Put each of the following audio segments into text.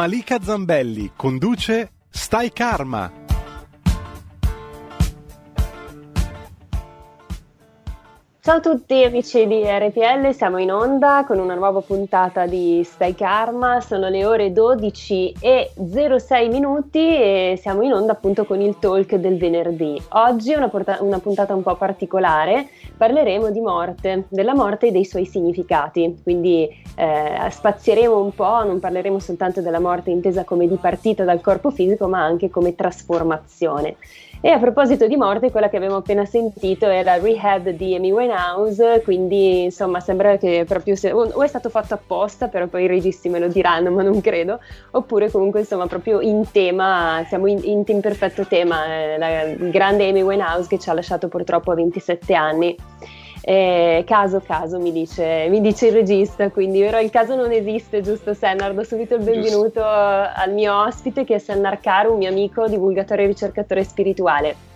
Malika Zambelli conduce Stai Karma. Ciao a tutti amici di RPL, siamo in onda con una nuova puntata di Stai Karma, sono le ore 12 e 06 minuti e siamo in onda appunto con il talk del venerdì. Oggi è una, porta- una puntata un po' particolare, parleremo di morte, della morte e dei suoi significati, quindi eh, spazieremo un po', non parleremo soltanto della morte intesa come dipartita dal corpo fisico ma anche come trasformazione. E a proposito di morte, quella che abbiamo appena sentito era Rehab di Amy Winehouse, quindi insomma sembra che proprio se, o è stato fatto apposta, però poi i registi me lo diranno, ma non credo, oppure comunque insomma proprio in tema, siamo in, in, in perfetto tema, eh, la grande Amy Winehouse che ci ha lasciato purtroppo a 27 anni. Eh, caso, caso mi dice, mi dice, il regista, quindi però il caso non esiste, giusto Sennar? Do subito il benvenuto giusto. al mio ospite che è Sennar Karu, un mio amico, divulgatore e ricercatore spirituale.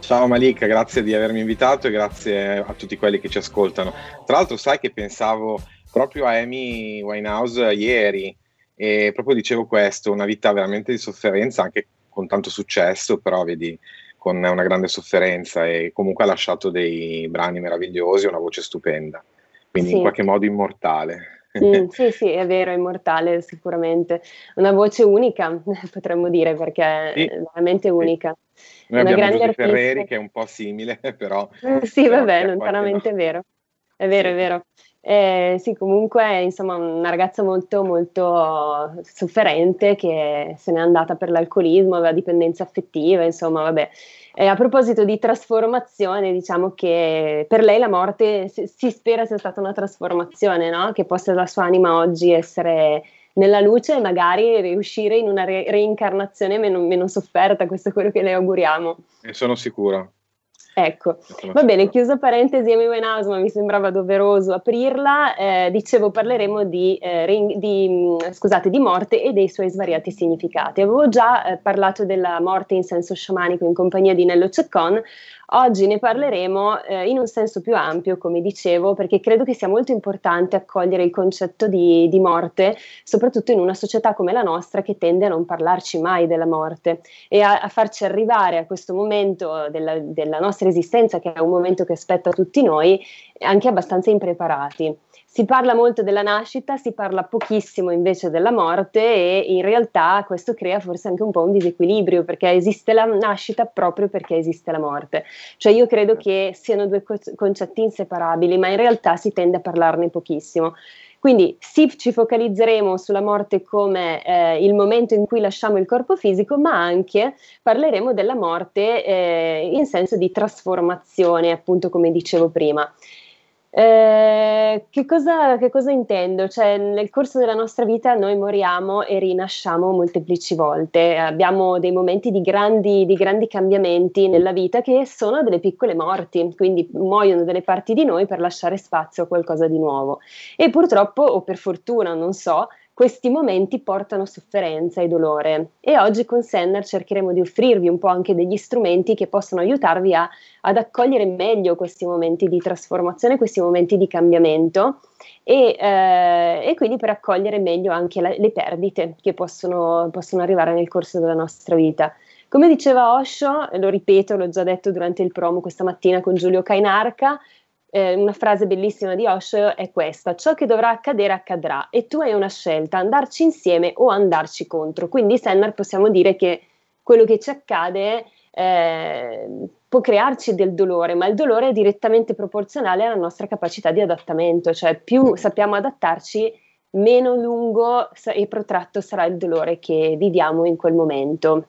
Ciao Malika, grazie di avermi invitato e grazie a tutti quelli che ci ascoltano. Tra l'altro sai che pensavo proprio a Amy Winehouse ieri e proprio dicevo questo, una vita veramente di sofferenza anche con tanto successo, però vedi con una grande sofferenza e comunque ha lasciato dei brani meravigliosi e una voce stupenda, quindi sì. in qualche modo immortale. Mm, sì, sì, è vero, è immortale sicuramente. Una voce unica, potremmo dire, perché sì. è veramente unica. Noi una abbiamo Giuseppe Ferreri che è un po' simile, però... Mm, sì, vabbè, lontanamente no. è vero. È vero, sì. è vero. Eh, sì, comunque, insomma, una ragazza molto, molto sofferente che se n'è andata per l'alcolismo, aveva dipendenza affettiva, insomma, vabbè. Eh, a proposito di trasformazione, diciamo che per lei la morte si, si spera sia stata una trasformazione, no? Che possa la sua anima oggi essere nella luce e magari riuscire in una re- reincarnazione meno, meno sofferta, questo è quello che le auguriamo. E sono sicura. Ecco, va bene, chiusa parentesi Amy Winehouse, ma mi sembrava doveroso aprirla. Eh, dicevo, parleremo di, eh, ring, di, mm, scusate, di, morte e dei suoi svariati significati. Avevo già eh, parlato della morte in senso sciamanico in compagnia di Nello Ceccon, Oggi ne parleremo eh, in un senso più ampio, come dicevo, perché credo che sia molto importante accogliere il concetto di, di, morte, soprattutto in una società come la nostra che tende a non parlarci mai della morte e a, a farci arrivare a questo momento della, della nostra esistenza, che è un momento che aspetta tutti noi, anche abbastanza impreparati. Si parla molto della nascita, si parla pochissimo invece della morte e in realtà questo crea forse anche un po' un disequilibrio perché esiste la nascita proprio perché esiste la morte. Cioè io credo che siano due concetti inseparabili, ma in realtà si tende a parlarne pochissimo. Quindi sì, ci focalizzeremo sulla morte come eh, il momento in cui lasciamo il corpo fisico, ma anche parleremo della morte eh, in senso di trasformazione, appunto come dicevo prima. Eh, che, cosa, che, cosa, intendo? Cioè, nel corso della nostra vita noi moriamo e rinasciamo molteplici volte, abbiamo dei momenti di grandi, di grandi, cambiamenti nella vita che sono delle piccole morti, quindi muoiono delle parti di noi per lasciare spazio a qualcosa di nuovo. E purtroppo, o per fortuna, non so, questi momenti portano sofferenza e dolore e oggi con Senner cercheremo di offrirvi un po' anche degli strumenti che possono aiutarvi a, ad accogliere meglio questi momenti di trasformazione, questi momenti di cambiamento e, eh, e quindi per accogliere meglio anche la, le perdite che possono, possono arrivare nel corso della nostra vita. Come diceva Osho, lo ripeto, l'ho già detto durante il promo questa mattina con Giulio Cainarca, eh, una frase bellissima di Osho è questa: ciò che dovrà accadere accadrà e tu hai una scelta, andarci insieme o andarci contro. Quindi, Sennar, possiamo dire che quello che ci accade eh, può crearci del dolore, ma il dolore è direttamente proporzionale alla nostra capacità di adattamento, cioè più sappiamo adattarci, meno lungo e protratto sarà il dolore che viviamo in quel momento.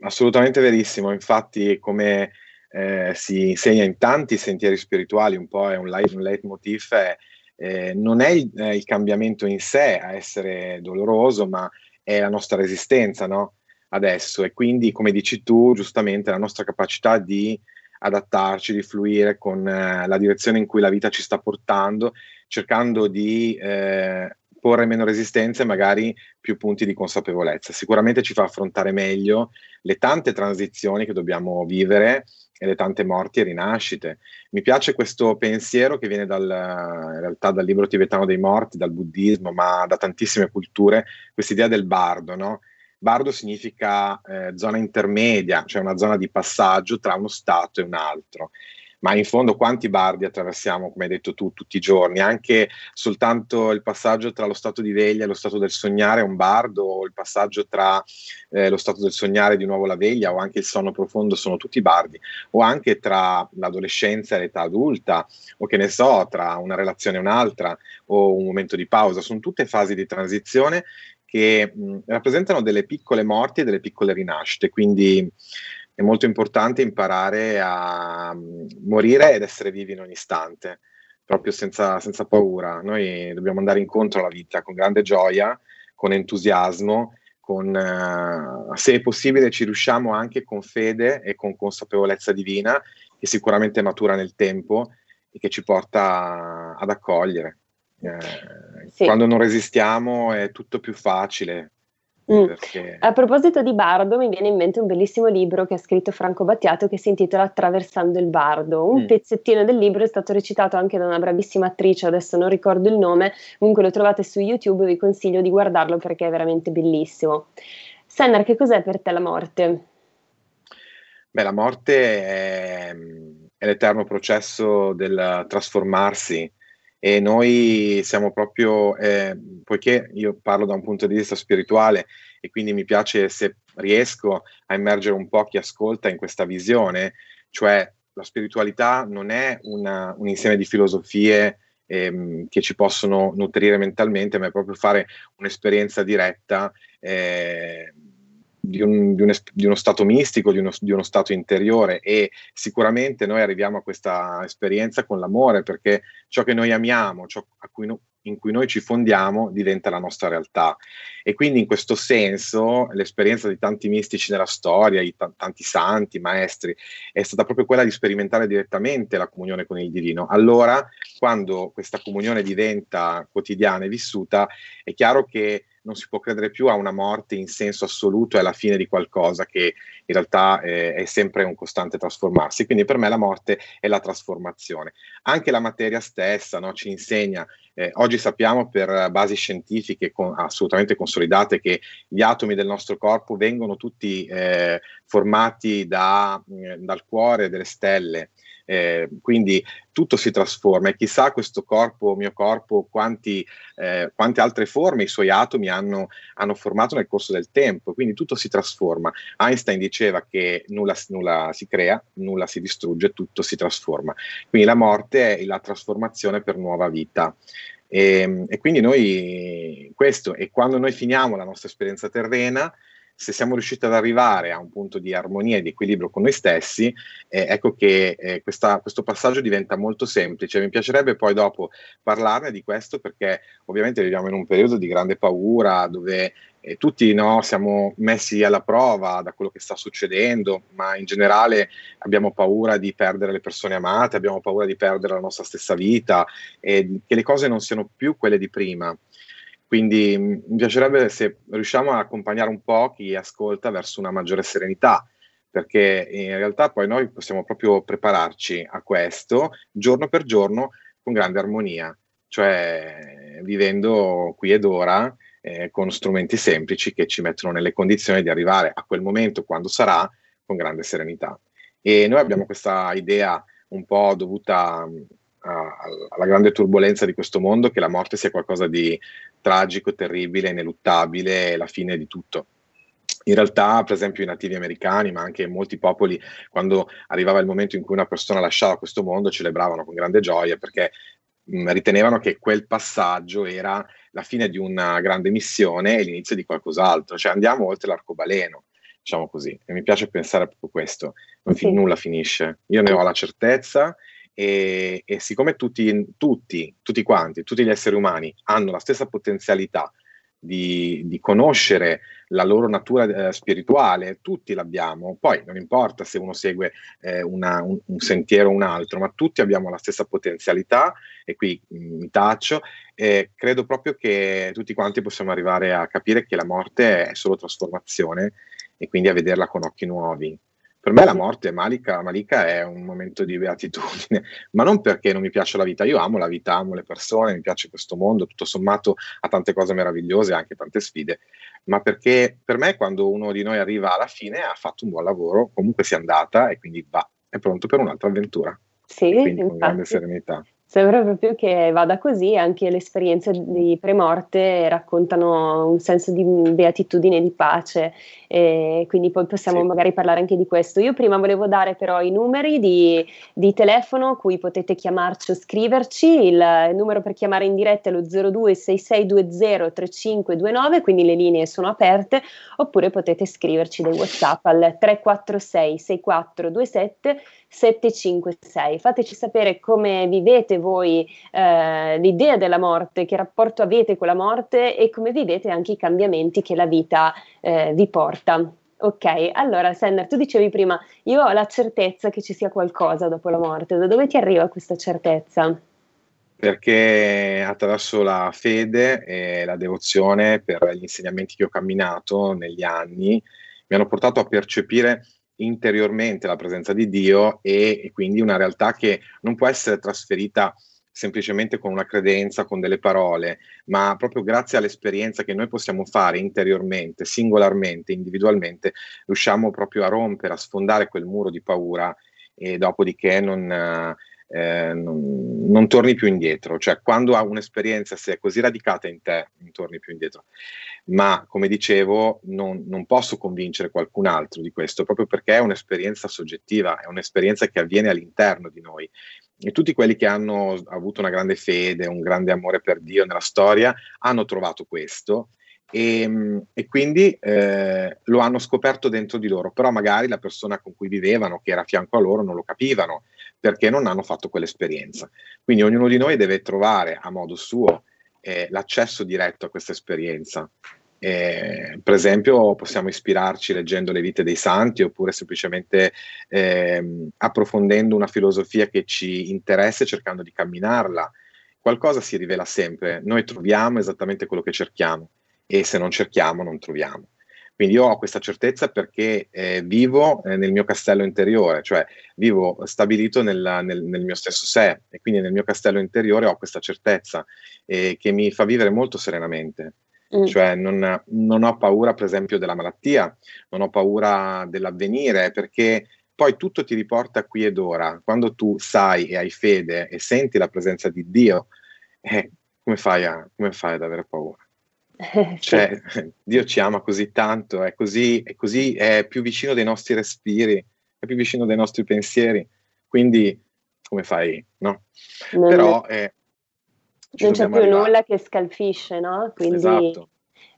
Assolutamente verissimo, infatti come eh, si insegna in tanti sentieri spirituali, un po' è un, leitmotiv, è, eh, non è il, eh, il, cambiamento in sé a essere doloroso, ma è la nostra resistenza, no? Adesso, e quindi, come dici tu, giustamente, la nostra capacità di adattarci, di fluire con eh, la direzione in cui la vita ci sta portando, cercando di eh, porre meno resistenze e magari più punti di consapevolezza. Sicuramente ci fa affrontare meglio le tante transizioni che dobbiamo vivere e le tante morti e rinascite. Mi piace questo pensiero che viene dal, in realtà dal libro tibetano dei morti, dal buddismo, ma da tantissime culture, questa idea del bardo, no? Bardo significa eh, zona intermedia, cioè una zona di passaggio tra uno stato e un altro ma in fondo quanti bardi attraversiamo, come hai detto tu, tutti i giorni? Anche soltanto il passaggio tra lo stato di veglia e lo stato del sognare è un bardo, o il passaggio tra eh, lo stato del sognare e di nuovo la veglia, o anche il sonno profondo sono tutti bardi, o anche tra l'adolescenza e l'età adulta, o che ne so, tra una relazione e un'altra, o un momento di pausa, sono tutte fasi di transizione che mh, rappresentano delle piccole morti e delle piccole rinascite, quindi è molto importante imparare a mm, morire ed essere vivi in ogni istante, proprio senza, senza paura. Noi dobbiamo andare incontro alla vita con grande gioia, con entusiasmo, con, uh, se è possibile ci riusciamo anche con fede e con consapevolezza divina, che sicuramente matura nel tempo e che ci porta ad accogliere. Eh, sì. Quando non resistiamo è tutto più facile, Mm. Perché... A proposito di Bardo, mi viene in mente un bellissimo libro che ha scritto Franco Battiato che si intitola Attraversando il Bardo. Un mm. pezzettino del libro è stato recitato anche da una bravissima attrice, adesso non ricordo il nome, comunque lo trovate su YouTube, vi consiglio di guardarlo perché è veramente bellissimo. Sennar, che cos'è per te la morte? Beh, la morte è, è l'eterno processo del trasformarsi e noi siamo proprio, eh, poiché io parlo da un punto di vista spirituale e quindi mi piace se riesco a immergere un po' chi ascolta in questa visione, cioè la spiritualità non è una, un insieme di filosofie ehm, che ci possono nutrire mentalmente, ma è proprio fare un'esperienza diretta. Eh, di, un, di, un, di, uno stato mistico, di uno, di uno, stato interiore e sicuramente noi arriviamo a questa esperienza con l'amore perché ciò che noi amiamo, ciò cui no, in cui noi ci fondiamo diventa la nostra realtà e quindi in questo senso l'esperienza di tanti mistici nella storia, di t- tanti santi, maestri, è stata proprio quella di sperimentare direttamente la comunione con il divino. Allora, quando questa comunione diventa quotidiana e vissuta, è chiaro che non si può credere più a una morte in senso assoluto e alla fine di qualcosa che in realtà eh, è sempre un costante trasformarsi. Quindi per me la morte è la trasformazione. Anche la materia stessa no, ci insegna, eh, oggi sappiamo per basi scientifiche con, assolutamente consolidate che gli atomi del nostro corpo vengono tutti eh, formati da, eh, dal cuore delle stelle eh, quindi tutto si trasforma e chissà questo corpo, mio corpo, quanti, eh, quante altre forme i suoi atomi hanno, hanno, formato nel corso del tempo, quindi tutto si trasforma. Einstein diceva che nulla, nulla si crea, nulla si distrugge, tutto si trasforma. Quindi la morte è la trasformazione per nuova vita. E, ehm, e, quindi noi questo, e quando noi finiamo la nostra esperienza terrena, se siamo riusciti ad arrivare a un punto di armonia e di equilibrio con noi stessi, eh, ecco che eh, questa, questo passaggio diventa molto semplice. Mi piacerebbe poi dopo parlarne di questo perché ovviamente viviamo in un periodo di grande paura dove eh, tutti no, siamo messi alla prova da quello che sta succedendo, ma in generale abbiamo paura di perdere le persone amate, abbiamo paura di perdere la nostra stessa vita e che le cose non siano più quelle di prima. Quindi mi piacerebbe se riusciamo a accompagnare un po' chi ascolta verso una maggiore serenità, perché in realtà poi noi possiamo proprio prepararci a questo giorno per giorno con grande armonia, cioè vivendo qui ed ora eh, con strumenti semplici che ci mettono nelle condizioni di arrivare a quel momento quando sarà con grande serenità. E noi abbiamo questa idea un po' dovuta alla grande turbolenza di questo mondo che la morte sia qualcosa di tragico, terribile, ineluttabile, la fine di tutto. In realtà, per esempio, i nativi americani, ma anche molti popoli, quando arrivava il momento in cui una persona lasciava questo mondo, celebravano con grande gioia perché mh, ritenevano che quel passaggio era la fine di una grande missione e l'inizio di qualcos'altro, cioè andiamo oltre l'arcobaleno, diciamo così. E mi piace pensare proprio questo, non fi- nulla finisce. Io ne ho la certezza e, e siccome tutti, tutti, tutti quanti, tutti gli esseri umani hanno la stessa potenzialità di, di, conoscere la loro natura eh, spirituale, tutti l'abbiamo, poi non importa se uno segue eh, una, un, un, sentiero o un altro, ma tutti abbiamo la stessa potenzialità e qui mm, mi taccio, e credo proprio che tutti quanti possiamo arrivare a capire che la morte è solo trasformazione e quindi a vederla con occhi nuovi. Per me la morte, Malika, Malika è un momento di beatitudine, ma non perché non mi piace la vita, io amo la vita, amo le persone, mi piace questo mondo, tutto sommato ha tante cose meravigliose, anche tante sfide, ma perché per me quando uno di noi arriva alla fine ha fatto un buon lavoro, comunque si è andata e quindi va, è pronto per un'altra avventura. Sì, quindi infatti. con grande serenità. Sembra proprio che vada così, anche le esperienze di premorte raccontano un senso di beatitudine e di pace, e quindi poi possiamo sì. magari parlare anche di questo. Io prima volevo dare però i numeri di, di telefono cui potete chiamarci o scriverci, il, il numero per chiamare in diretta è lo 026620 3529, quindi le linee sono aperte, oppure potete scriverci dei WhatsApp al 346 6427 756. Fateci sapere come vivete voi eh, l'idea della morte, che rapporto avete con la morte e come vivete anche i cambiamenti che la vita eh, vi porta. Ok, allora Senner, tu dicevi prima, io ho la certezza che ci sia qualcosa dopo la morte, da dove ti arriva questa certezza? Perché attraverso la fede e la devozione per gli insegnamenti che ho camminato negli anni mi hanno portato a percepire interiormente la presenza di Dio e, e, quindi una realtà che non può essere trasferita semplicemente con una credenza, con delle parole, ma proprio grazie all'esperienza che noi possiamo fare interiormente, singolarmente, individualmente, riusciamo proprio a rompere, a sfondare quel muro di paura e dopodiché non, eh, non, non torni più indietro. Cioè, quando un'esperienza si è così radicata in te, non torni più indietro ma come dicevo non, non, posso convincere qualcun altro di questo, proprio perché è un'esperienza soggettiva, è un'esperienza che avviene all'interno di noi. E tutti quelli che hanno avuto una grande fede, un grande amore per Dio nella storia, hanno trovato questo e, e quindi eh, lo hanno scoperto dentro di loro, però magari la persona con cui vivevano, che era a fianco a loro, non lo capivano perché non hanno fatto quell'esperienza. Quindi ognuno di noi deve trovare a modo suo eh, l'accesso diretto a questa esperienza. Eh, per esempio, possiamo ispirarci leggendo le vite dei santi oppure semplicemente eh, approfondendo una filosofia che ci interessa e cercando di camminarla. Qualcosa si rivela sempre, noi troviamo esattamente quello che cerchiamo e se non cerchiamo non troviamo. Quindi io ho questa certezza perché eh, vivo eh, nel mio castello interiore, cioè vivo stabilito nel, nel, nel, mio stesso sé e quindi nel mio castello interiore ho questa certezza eh, che mi fa vivere molto serenamente. Mm. Cioè non, non, ho paura per esempio della malattia, non ho paura dell'avvenire perché poi tutto ti riporta qui ed ora. Quando tu sai e hai fede e senti la presenza di Dio, eh, come, fai a, come fai ad avere paura? Cioè, Dio ci ama così tanto, è così, è così, è più vicino dei nostri respiri, è più vicino dei nostri pensieri. Quindi, come fai, no? Non Però eh, non c'è più arrivare. nulla che scalfisce, no? Quindi esatto.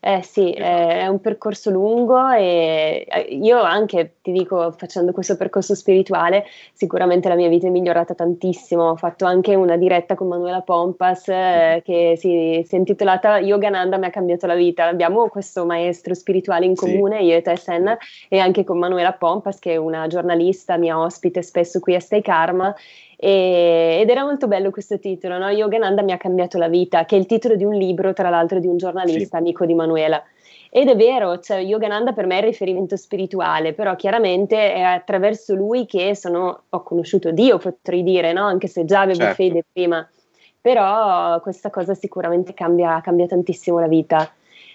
Eh sì, è un percorso lungo e eh, io anche, ti dico, facendo questo percorso spirituale, sicuramente la mia vita è migliorata tantissimo. Ho fatto anche una diretta con Manuela Pompas eh, che si, si, è intitolata Yogananda mi ha cambiato la vita. Abbiamo questo maestro spirituale in comune, sì. io e te Sen, e anche con Manuela Pompas che è una giornalista, mia ospite spesso qui a Stay Karma e, ed era molto bello questo titolo, no? Yogananda mi ha cambiato la vita, che è il titolo di un libro, tra l'altro, di un giornalista, sì. amico di Manuela. Ed è vero, cioè Yogananda per me è il riferimento spirituale, però chiaramente è attraverso lui che sono, ho conosciuto Dio, potrei dire, no? anche se già avevo certo. fede prima. Però questa cosa sicuramente cambia, cambia tantissimo la vita.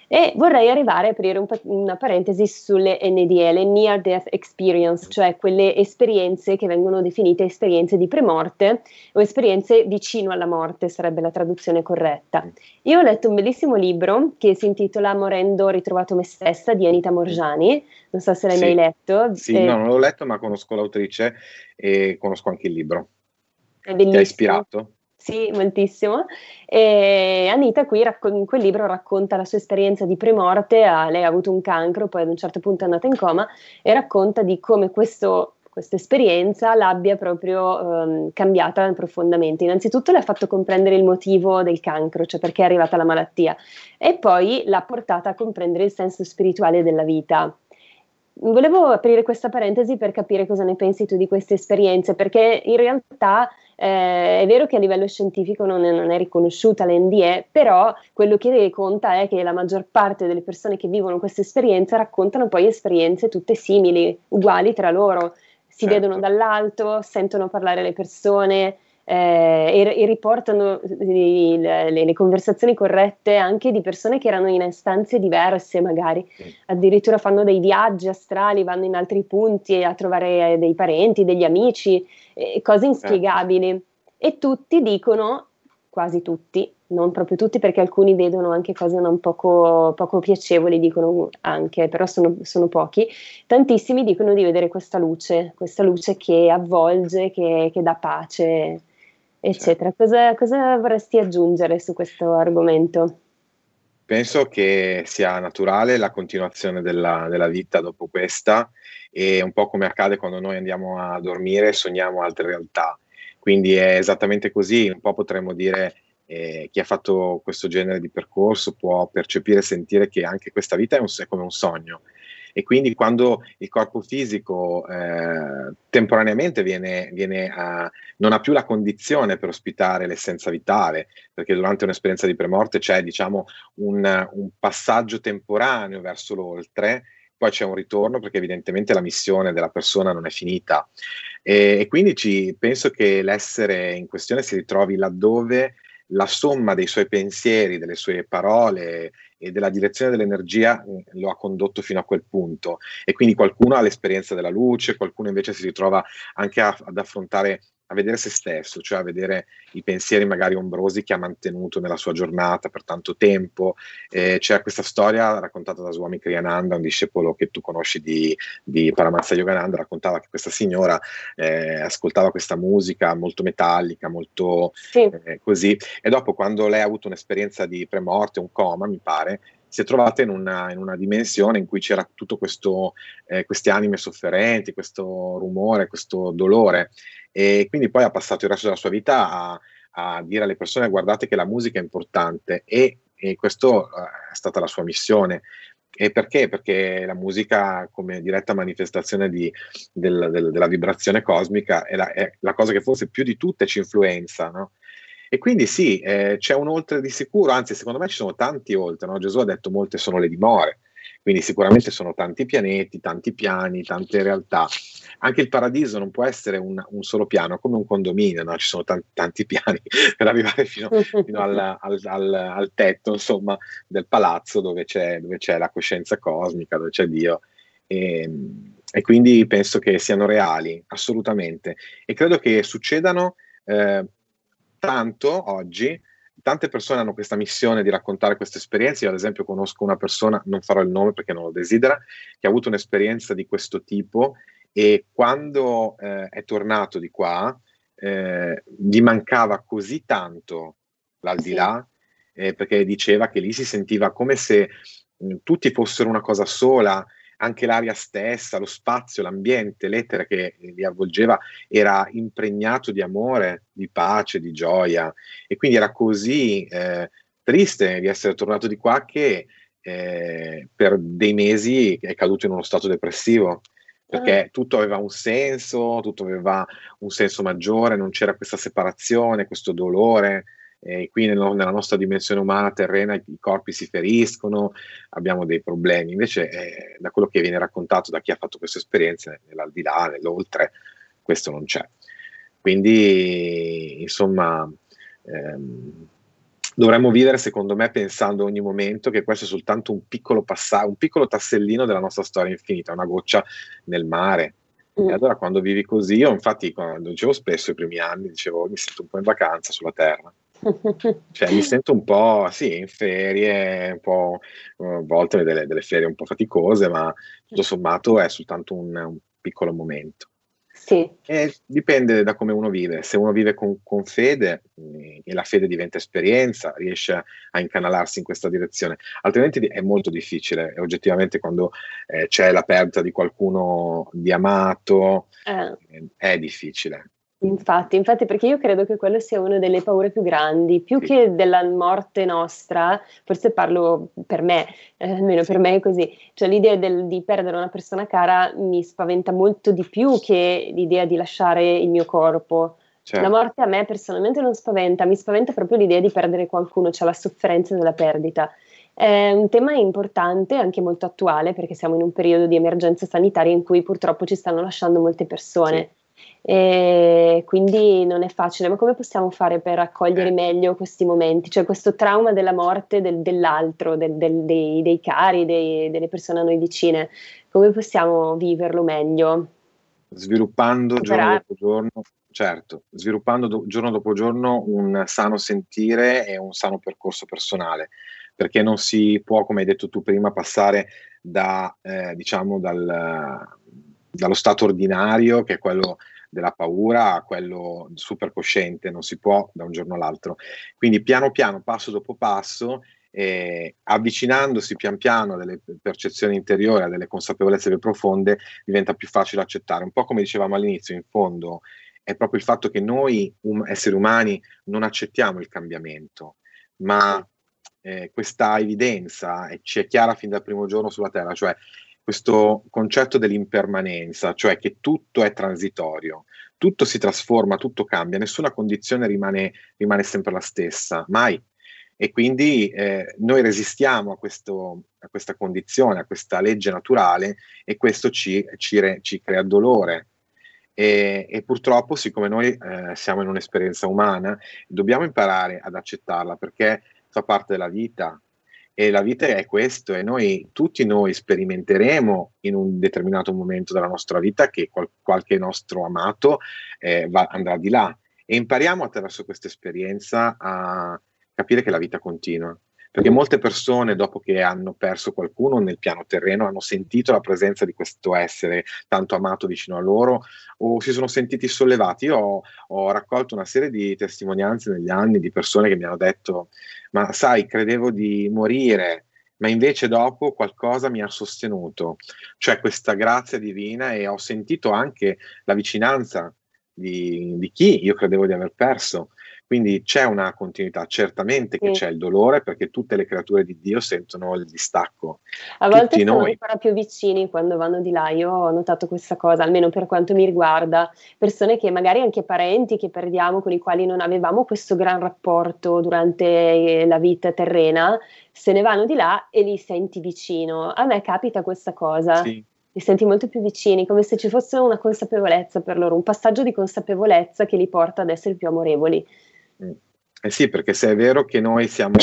E vorrei arrivare a aprire un, una parentesi sulle NDL, Near Death Experience, cioè quelle esperienze che vengono definite esperienze di premorte o esperienze vicino alla morte, sarebbe la traduzione corretta. Io ho letto un bellissimo libro che si intitola Morendo ho ritrovato me stessa di Anita Morgiani, non so se l'hai sì. mai letto. Sì, eh, no, non l'ho letto ma conosco l'autrice e conosco anche il libro. È bellissimo. Ti ha ispirato? Sì, moltissimo. E Anita qui in quel libro racconta la sua esperienza di premorte, ha, lei ha avuto un cancro, poi ad un certo punto è andata in coma e racconta di come questo questa esperienza l'abbia proprio um, cambiata profondamente. Innanzitutto le ha fatto comprendere il motivo del cancro, cioè perché è arrivata la malattia, e poi l'ha portata a comprendere il senso spirituale della vita. Volevo aprire questa parentesi per capire cosa ne pensi tu di queste esperienze, perché in realtà eh, è vero che a livello scientifico non è, non è riconosciuta l'NDE, però quello che conta è che la maggior parte delle persone che vivono questa esperienza raccontano poi esperienze tutte simili, uguali tra loro si certo. vedono dall'alto, sentono parlare le persone eh, e, e, riportano le, le, le, conversazioni corrette anche di persone che erano in stanze diverse magari, addirittura fanno dei viaggi astrali, vanno in altri punti a trovare dei parenti, degli amici, eh, cose certo. inspiegabili. E tutti dicono, quasi tutti, non proprio tutti perché alcuni vedono anche cose non poco, poco piacevoli, dicono anche, però sono, sono, pochi, tantissimi dicono di vedere questa luce, questa luce che avvolge, che, che dà pace, eccetera. Certo. Cosa, cosa vorresti aggiungere su questo argomento? Penso che sia naturale la continuazione della, della, vita dopo questa e un po' come accade quando noi andiamo a dormire e sogniamo altre realtà. Quindi è esattamente così, un po' potremmo dire eh, chi ha fatto questo genere di percorso può percepire e sentire che anche questa vita è, un, è come un sogno. E quindi quando il corpo fisico eh, temporaneamente viene, viene a, non ha più la condizione per ospitare l'essenza vitale, perché durante un'esperienza di premorte c'è diciamo, un, un passaggio temporaneo verso l'oltre, poi c'è un ritorno perché evidentemente la missione della persona non è finita. E, e quindi ci, penso che l'essere in questione si ritrovi laddove la somma dei suoi pensieri, delle sue parole e della direzione dell'energia lo ha condotto fino a quel punto. E quindi qualcuno ha l'esperienza della luce, qualcuno invece si ritrova anche a, ad affrontare a vedere se stesso, cioè a vedere i pensieri magari ombrosi che ha mantenuto nella sua giornata per tanto tempo. Eh, c'è questa storia raccontata da Swami Kriyananda, un discepolo che tu conosci di, di Paramahansa Yogananda, raccontava che questa signora eh, ascoltava questa musica molto metallica, molto sì. eh, così, e dopo quando lei ha avuto un'esperienza di premorte, un coma, mi pare, si è trovata in una, in una, dimensione in cui c'era tutto questo, eh, queste anime sofferenti, questo rumore, questo dolore e quindi poi ha passato il resto della sua vita a, a dire alle persone guardate che la musica è importante e, e questa uh, è stata la sua missione. E perché? Perché la musica, come diretta manifestazione di, del, del, della vibrazione cosmica, è la, è la, cosa che forse più di tutte ci influenza, no? E quindi sì, eh, c'è un oltre di sicuro, anzi secondo me ci sono tanti oltre, no? Gesù ha detto molte sono le dimore, quindi sicuramente sono tanti pianeti, tanti piani, tante realtà. Anche il paradiso non può essere un, un solo piano, come un condominio, no? ci sono tanti, tanti piani per arrivare fino, fino al, al, al, al, tetto insomma, del palazzo dove c'è, dove c'è, la coscienza cosmica, dove c'è Dio. E, ehm, e, quindi penso che siano reali, assolutamente. E credo che succedano eh, tanto oggi tante persone hanno questa missione di raccontare queste esperienze. Io, ad esempio, conosco una persona, non farò il nome perché non lo desidera, che ha avuto un'esperienza di questo tipo e quando eh, è tornato di qua eh, gli mancava così tanto l'aldilà eh, perché diceva che lì si sentiva come se mh, tutti fossero una cosa sola anche l'aria stessa, lo spazio, l'ambiente, l'etere che li avvolgeva era impregnato di amore, di pace, di gioia e quindi era così eh, triste di essere tornato di qua che eh, per dei mesi è caduto in uno stato depressivo perché ah. tutto aveva un senso, tutto aveva un senso maggiore, non c'era questa separazione, questo dolore eh, qui nel, nella nostra dimensione umana terrena i, corpi si feriscono, abbiamo dei problemi. Invece, eh, da quello che viene raccontato da chi ha fatto queste esperienze, nell'aldilà, nell'oltre, questo non c'è. Quindi, insomma, ehm, dovremmo vivere, secondo me, pensando ogni momento che questo è soltanto un piccolo passaggio, un piccolo tassellino della nostra storia infinita, una goccia nel mare. Mm. E allora quando vivi così, io infatti quando dicevo spesso i primi anni, dicevo mi sento un po' in vacanza sulla Terra cioè, mi sento un po' sì, in ferie, un po' a volte delle, delle, ferie un po' faticose, ma tutto sommato è soltanto un, un piccolo momento. Sì. E dipende da come uno vive. Se uno vive con, con fede, eh, e la fede diventa esperienza, riesce a incanalarsi in questa direzione, altrimenti è molto difficile, oggettivamente quando eh, c'è la perdita di qualcuno di amato, eh. è difficile. Infatti, infatti, perché io credo che quello sia una delle paure più grandi, più sì. che della morte nostra, forse parlo per me, eh, almeno per me è così, cioè l'idea del, di perdere una persona cara mi spaventa molto di più che l'idea di lasciare il mio corpo. Certo. La morte a me personalmente non spaventa, mi spaventa proprio l'idea di perdere qualcuno, cioè la sofferenza della perdita. È un tema importante, anche molto attuale, perché siamo in un periodo di emergenza sanitaria in cui purtroppo ci stanno lasciando molte persone. Sì e quindi non è facile, ma come possiamo fare per accogliere eh. meglio questi momenti? Cioè questo trauma della morte del, dell'altro, del, del, dei, dei, cari, dei, delle persone a noi vicine, come possiamo viverlo meglio? Sviluppando giorno dopo giorno, certo, sviluppando do, giorno dopo giorno un sano sentire e un sano percorso personale, perché non si può, come hai detto tu prima, passare da, eh, diciamo, dal, dallo stato ordinario, che è quello della paura a quello super cosciente, non si può da un giorno all'altro. Quindi piano piano, passo dopo passo, eh, avvicinandosi pian piano a delle percezioni interiori, a delle consapevolezze più profonde, diventa più facile accettare. Un po' come dicevamo all'inizio, in fondo è proprio il fatto che noi um, esseri umani non accettiamo il cambiamento, ma eh, questa evidenza ci è chiara fin dal primo giorno sulla Terra, cioè questo concetto dell'impermanenza, cioè che tutto è transitorio, tutto si trasforma, tutto cambia, nessuna condizione rimane, rimane sempre la stessa, mai. E quindi eh, noi resistiamo a, questo, a, questa condizione, a questa legge naturale e questo ci, ci, re, ci crea dolore. E, e, purtroppo, siccome noi eh, siamo in un'esperienza umana, dobbiamo imparare ad accettarla perché fa parte della vita, e la vita è questo e noi, tutti noi sperimenteremo in un determinato momento della nostra vita che qual- qualche nostro amato eh, va, andrà di là. E impariamo attraverso questa esperienza a capire che la vita continua perché molte persone dopo che hanno perso qualcuno nel piano terreno hanno sentito la presenza di questo essere tanto amato vicino a loro o si sono sentiti sollevati. Io ho, ho raccolto una serie di testimonianze negli anni di persone che mi hanno detto ma sai, credevo di morire, ma invece dopo qualcosa mi ha sostenuto, cioè questa grazia divina e ho sentito anche la vicinanza di, di chi io credevo di aver perso quindi c'è una continuità, certamente che sì. c'è il dolore perché tutte le creature di Dio sentono il distacco. A volte Tutti sono noi. ancora più vicini quando vanno di là, io ho notato questa cosa, almeno per quanto mi riguarda, persone che magari anche parenti che perdiamo, con i quali non avevamo questo gran rapporto durante eh, la vita terrena, se ne vanno di là e li senti vicino. A me capita questa cosa. Sì li senti molto più vicini, come se ci fosse una consapevolezza per loro, un passaggio di consapevolezza che li porta ad essere più amorevoli. Mm. Eh sì, perché se è vero che noi siamo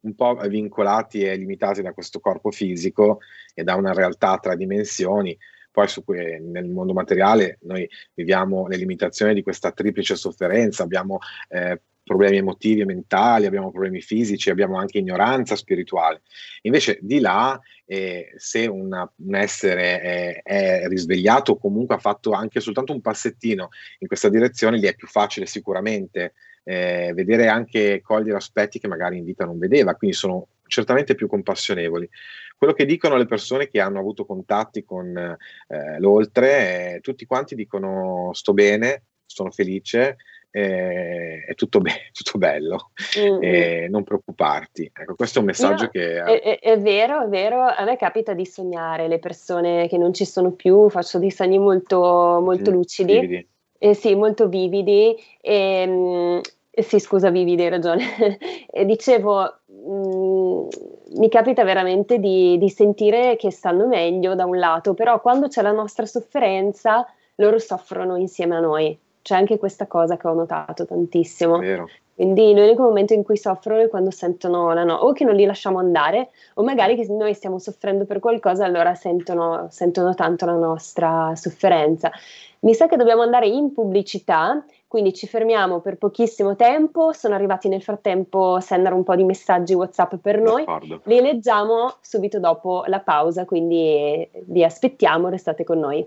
un po' vincolati e limitati da questo corpo fisico e da una realtà a tre dimensioni, poi cui, nel mondo materiale noi viviamo le limitazioni di questa triplice sofferenza, abbiamo eh, problemi emotivi e mentali, abbiamo problemi fisici, abbiamo anche ignoranza spirituale. Invece di là, eh, se una, un essere è, è, risvegliato o comunque ha fatto anche soltanto un passettino in questa direzione, gli è più facile sicuramente eh, vedere anche cogliere aspetti che magari in vita non vedeva, quindi sono certamente più compassionevoli. Quello che dicono le persone che hanno avuto contatti con eh, l'oltre, eh, tutti quanti dicono sto bene, sono felice, eh, è tutto, be- tutto bello, mm-hmm. non preoccuparti. Ecco, questo è un messaggio Io, che... È, è, è, vero, è vero, a me capita di sognare le persone che non ci sono più, faccio dei sogni molto, molto mm, lucidi. Vividi. Eh, sì, molto vividi. E, ehm, eh sì, scusa Vivi, hai ragione. dicevo, mh, mm, mi capita veramente di, di, sentire che stanno meglio da un lato, però quando c'è la nostra sofferenza, loro soffrono insieme a noi. C'è anche questa cosa che ho notato tantissimo. Vero. Quindi l'unico momento in cui soffrono è quando sentono la no, o che non li lasciamo andare, o magari che noi stiamo soffrendo per qualcosa, allora sentono, sentono tanto la nostra sofferenza. Mi sa che dobbiamo andare in pubblicità, quindi ci fermiamo per pochissimo tempo. Sono arrivati nel frattempo sendere un po' di messaggi WhatsApp per noi. D'accordo. Li leggiamo subito dopo la pausa, quindi vi aspettiamo, restate con noi.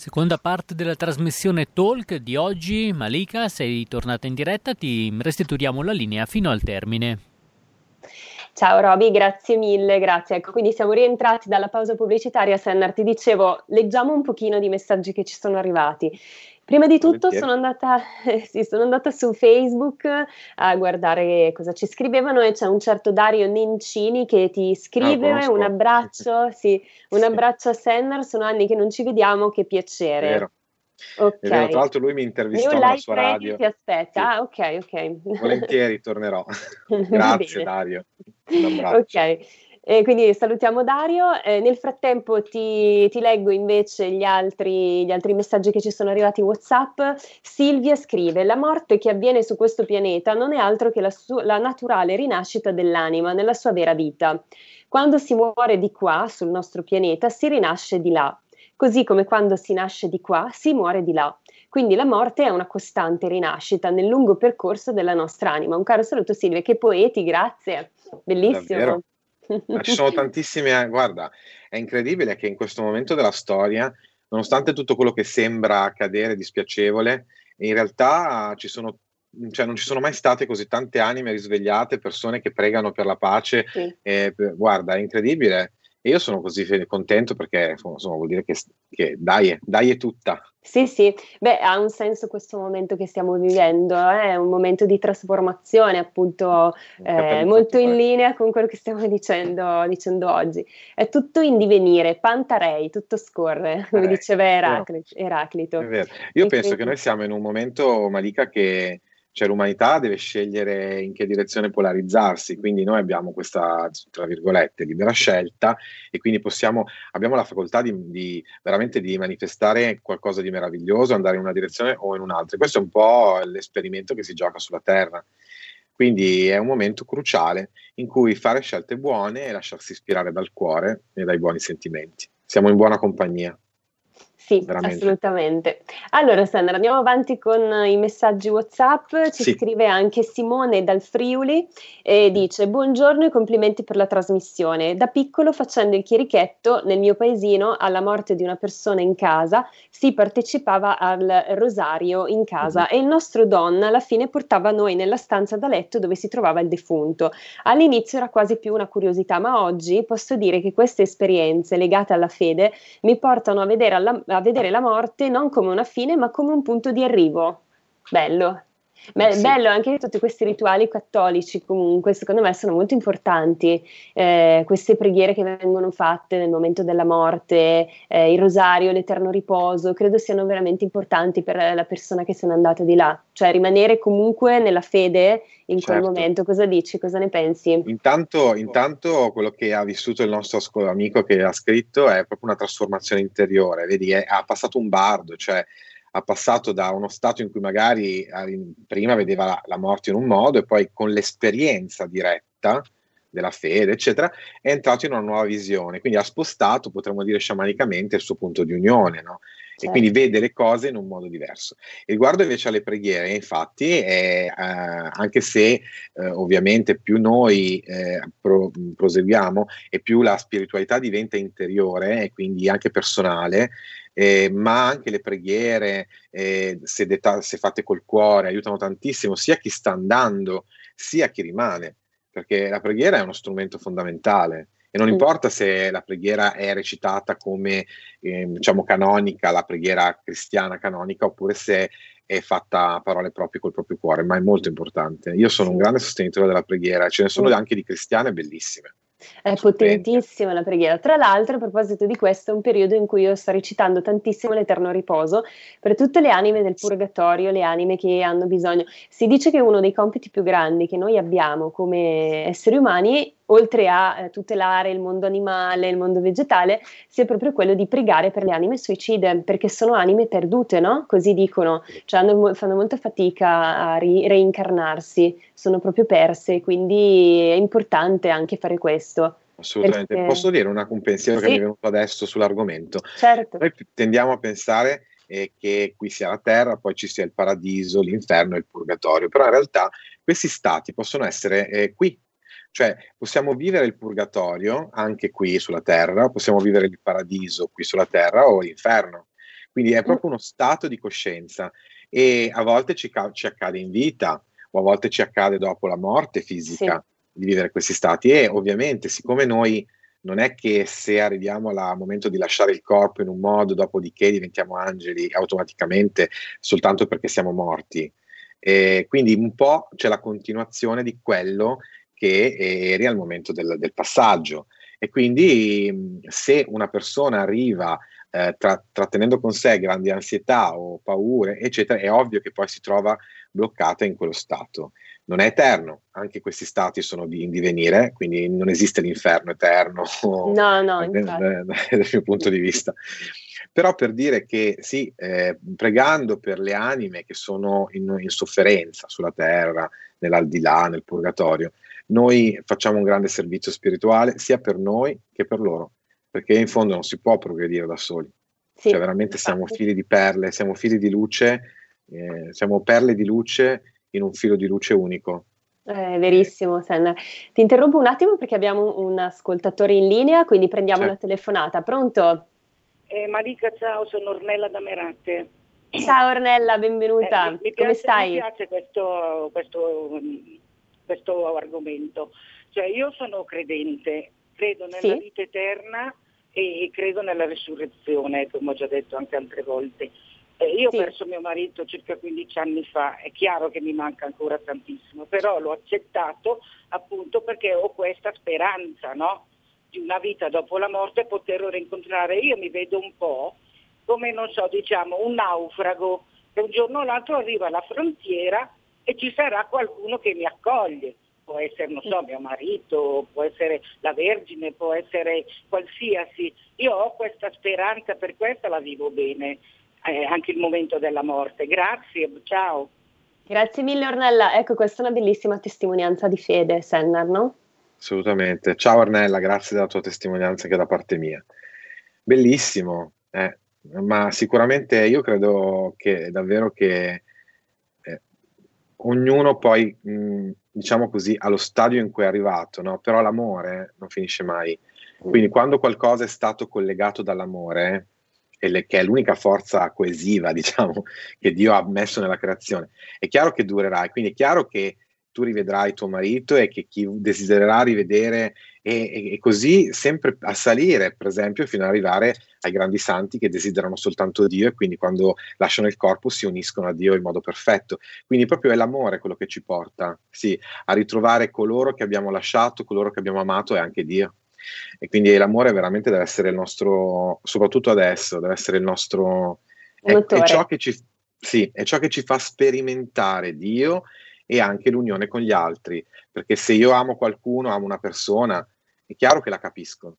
Seconda parte della trasmissione Talk di oggi. Malika, sei tornata in diretta, ti restituiamo la linea fino al termine. Ciao Roby, grazie mille, grazie. Ecco, quindi siamo rientrati dalla pausa pubblicitaria. Sennar, ti dicevo, leggiamo un pochino di messaggi che ci sono arrivati. Prima di tutto sono andata, sì, sono andata, su Facebook a guardare cosa ci scrivevano e c'è un certo Dario Nencini che ti scrive ah, un abbraccio, sì, un abbraccio a Sennar, sono anni che non ci vediamo, che piacere. Vero. Okay. Vero, tra l'altro lui mi intervistò alla sua radio. ti aspetta, sì. ah, ok, ok. Volentieri tornerò. Grazie Dario. Un abbraccio. Ok. E quindi salutiamo Dario. Eh, nel frattempo ti, ti leggo invece gli altri, gli altri, messaggi che ci sono arrivati WhatsApp. Silvia scrive: La morte che avviene su questo pianeta non è altro che la, su- la naturale rinascita dell'anima nella sua vera vita. Quando si muore di qua, sul nostro pianeta, si rinasce di là. Così come quando si nasce di qua, si muore di là. Quindi la morte è una costante rinascita nel lungo percorso della nostra anima. Un caro saluto Silvia, che poeti, grazie. Bellissimo. Davvero? Ci sono tantissime, guarda, è incredibile che in questo momento della storia, nonostante tutto quello che sembra accadere dispiacevole, in realtà ci sono cioè non ci sono mai state così tante anime risvegliate, persone che pregano per la pace. Sì. Eh, guarda, è incredibile. E io sono così contento perché insomma, vuol dire che, che dai, dai è tutta. Sì, sì, beh, ha un senso questo momento che stiamo vivendo, eh? è un momento di trasformazione, appunto, eh, molto in linea con quello che stiamo dicendo, dicendo, oggi. È tutto in divenire, pantarei, tutto scorre, come eh, diceva Eraclito. Eraclito. È vero. Io e penso quindi... che noi siamo in un momento, Malika, che cioè l'umanità deve scegliere in che direzione polarizzarsi, quindi noi abbiamo questa, tra virgolette, libera scelta e quindi possiamo, abbiamo la facoltà di, di, veramente di manifestare qualcosa di meraviglioso, andare in una direzione o in un'altra. Questo è un po' l'esperimento che si gioca sulla Terra. Quindi è un momento cruciale in cui fare scelte buone e lasciarsi ispirare dal cuore e dai buoni sentimenti. Siamo in buona compagnia. Sì, Veramente. assolutamente. Allora, Sandra, andiamo avanti con i messaggi WhatsApp. Ci sì. scrive anche Simone dal Friuli e dice: Buongiorno e complimenti per la trasmissione. Da piccolo, facendo il chierichetto nel mio paesino, alla morte di una persona in casa, si partecipava al rosario in casa mm-hmm. e il nostro Don alla fine portava noi nella stanza da letto dove si trovava il defunto. All'inizio era quasi più una curiosità, ma oggi posso dire che queste esperienze legate alla fede mi portano a vedere alla, a vedere la morte non come una fine, ma come un punto di arrivo. Bello. Beh, sì. Bello anche tutti questi rituali cattolici, comunque, secondo me sono molto importanti. Eh, queste preghiere che vengono fatte nel momento della morte, eh, il rosario, l'eterno riposo, credo siano veramente importanti per la persona che se n'è andata di là. Cioè, rimanere comunque nella fede in certo. quel momento. Cosa dici? Cosa ne pensi? Intanto, intanto, quello che ha vissuto il nostro amico che ha scritto è proprio una trasformazione interiore. Vedi, è, ha passato un bardo, cioè ha passato da uno stato in cui magari prima vedeva la, la, morte in un modo e poi con l'esperienza diretta della fede, eccetera, è entrato in una nuova visione, quindi ha spostato, potremmo dire sciamanicamente, il suo punto di unione, no? Certo. E quindi vede le cose in un modo diverso. riguardo invece alle preghiere, infatti, eh, anche se eh, ovviamente più noi eh, pro, proseguiamo e più la spiritualità diventa interiore e quindi anche personale, eh, ma anche le preghiere, eh, se, detta, se, fatte col cuore, aiutano tantissimo sia chi sta andando sia chi rimane, perché la preghiera è uno strumento fondamentale. E non importa se la preghiera è recitata come eh, diciamo canonica, la preghiera cristiana canonica, oppure se è fatta a parole proprie col proprio cuore, ma è molto importante. Io sono un grande sostenitore della preghiera, ce ne sono anche di cristiane bellissime. È potentissima la preghiera. Tra l'altro, a proposito di questo, è un periodo in cui io sto recitando tantissimo l'Eterno Riposo per tutte le anime del purgatorio, le anime che hanno bisogno. Si dice che uno dei compiti più grandi che noi abbiamo come esseri umani oltre a eh, tutelare il mondo animale, il mondo vegetale, sia proprio quello di pregare per le anime suicide, perché sono anime perdute, no? Così dicono, cioè hanno, fanno molta fatica a ri- reincarnarsi, sono proprio perse, quindi è importante anche fare questo. Assolutamente. Perché... Posso dire una, un pensiero sì. che mi è venuto adesso sull'argomento? Certo. Noi tendiamo a pensare eh, che qui sia la terra, poi ci sia il paradiso, l'inferno e il purgatorio, però in realtà questi stati possono essere eh, qui cioè possiamo vivere il purgatorio anche qui sulla terra, possiamo vivere il paradiso qui sulla terra o l'inferno. Quindi è proprio uno stato di coscienza e a volte ci, ca- ci accade in vita o a volte ci accade dopo la morte fisica sì. di vivere questi stati e ovviamente siccome noi non è che se arriviamo al momento di lasciare il corpo in un modo, dopodiché diventiamo angeli automaticamente soltanto perché siamo morti. E quindi un po' c'è la continuazione di quello che eri al momento del, del passaggio. E quindi se una persona arriva eh, tra, trattenendo con sé grandi ansietà o paure, eccetera, è ovvio che poi si trova bloccata in quello stato. Non è eterno, anche questi stati sono di, in divenire, quindi non esiste l'inferno eterno. No, no, dal, dal mio punto di vista. Però per dire che sì, eh, pregando per le anime che sono in, in sofferenza sulla terra, nell'aldilà, nel purgatorio, noi facciamo un grande servizio spirituale sia per noi che per loro, perché in fondo non si può progredire da soli. Sì, cioè veramente infatti. siamo fili di perle, siamo fili di luce, eh, siamo perle di luce in un filo di luce unico. È verissimo, Senna. Ti interrompo un attimo perché abbiamo un ascoltatore in linea, quindi prendiamo certo. la telefonata. Pronto? Eh, Marica, ciao, sono Ornella da Merate. Ciao Ornella, benvenuta. Eh, mi, mi Come stai? Mi piace questo, questo questo argomento. Cioè io sono credente, credo nella sì. vita eterna e credo nella risurrezione, come ho già detto anche altre volte. Eh, io sì. ho perso mio marito circa 15 anni fa, è chiaro che mi manca ancora tantissimo, però l'ho accettato appunto perché ho questa speranza no? di una vita dopo la morte poterlo rincontrare. Io mi vedo un po' come, non so, diciamo, un naufrago che un giorno o l'altro arriva alla frontiera e ci sarà qualcuno che mi accoglie. Può essere, non so, mio marito, può essere la Vergine, può essere qualsiasi. Io ho questa speranza, per questo la vivo bene, eh, anche il momento della morte. Grazie, ciao. Grazie mille Ornella, ecco questa è una bellissima testimonianza di fede, Sennar, no? Assolutamente. Ciao Ornella, grazie della tua testimonianza che è da parte mia. Bellissimo, eh, ma sicuramente io credo che davvero che ognuno poi, mh, diciamo così, ha lo stadio in cui è arrivato, no? però l'amore non finisce mai. Quindi mm. quando qualcosa è stato collegato dall'amore, che è l'unica forza coesiva, diciamo, che Dio ha messo nella creazione, è chiaro che durerà. Quindi è chiaro che tu rivedrai tuo marito e che chi desidererà rivedere e, e, così sempre a salire, per esempio, fino ad arrivare ai grandi santi che desiderano soltanto Dio e quindi quando lasciano il corpo si uniscono a Dio in modo perfetto. Quindi proprio è l'amore quello che ci porta, sì, a ritrovare coloro che abbiamo lasciato, coloro che abbiamo amato e anche Dio. E quindi l'amore veramente deve essere il nostro, soprattutto adesso, deve essere il nostro... È, è, ciò che ci, sì, è ciò che ci fa sperimentare Dio e anche l'unione con gli altri, perché se io amo qualcuno, amo una persona, è chiaro che la capisco.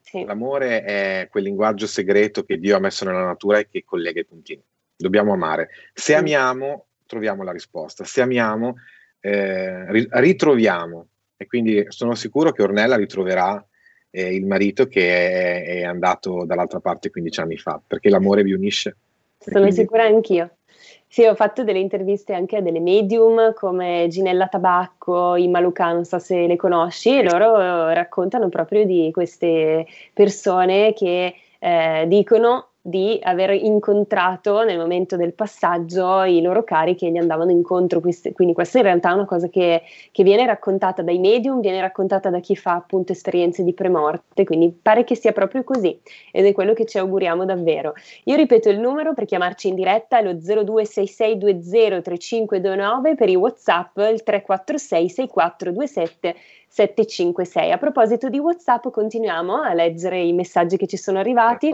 Sì. L'amore è quel linguaggio segreto che Dio ha messo nella natura e che collega i puntini. Dobbiamo amare. Se amiamo, troviamo la risposta. Se amiamo, eh, ritroviamo e quindi sono sicuro che Ornella ritroverà eh, il marito che è, è, andato dall'altra parte 15 anni fa, perché l'amore vi unisce. Sono quindi... sicura anch'io. Sì, ho fatto delle interviste anche a delle medium come Ginella Tabacco, Imma Luca, non so se le conosci, e loro raccontano proprio di queste persone che eh, dicono di aver incontrato nel momento del passaggio i loro cari che gli andavano incontro. Quindi questa in realtà è una cosa che, che, viene raccontata dai medium, viene raccontata da chi fa appunto esperienze di premorte, quindi pare che sia proprio così ed è quello che ci auguriamo davvero. Io ripeto il numero per chiamarci in diretta è lo 0266203529 per i Whatsapp il 346 6427 756. A proposito di WhatsApp, continuiamo a leggere i messaggi che ci sono arrivati.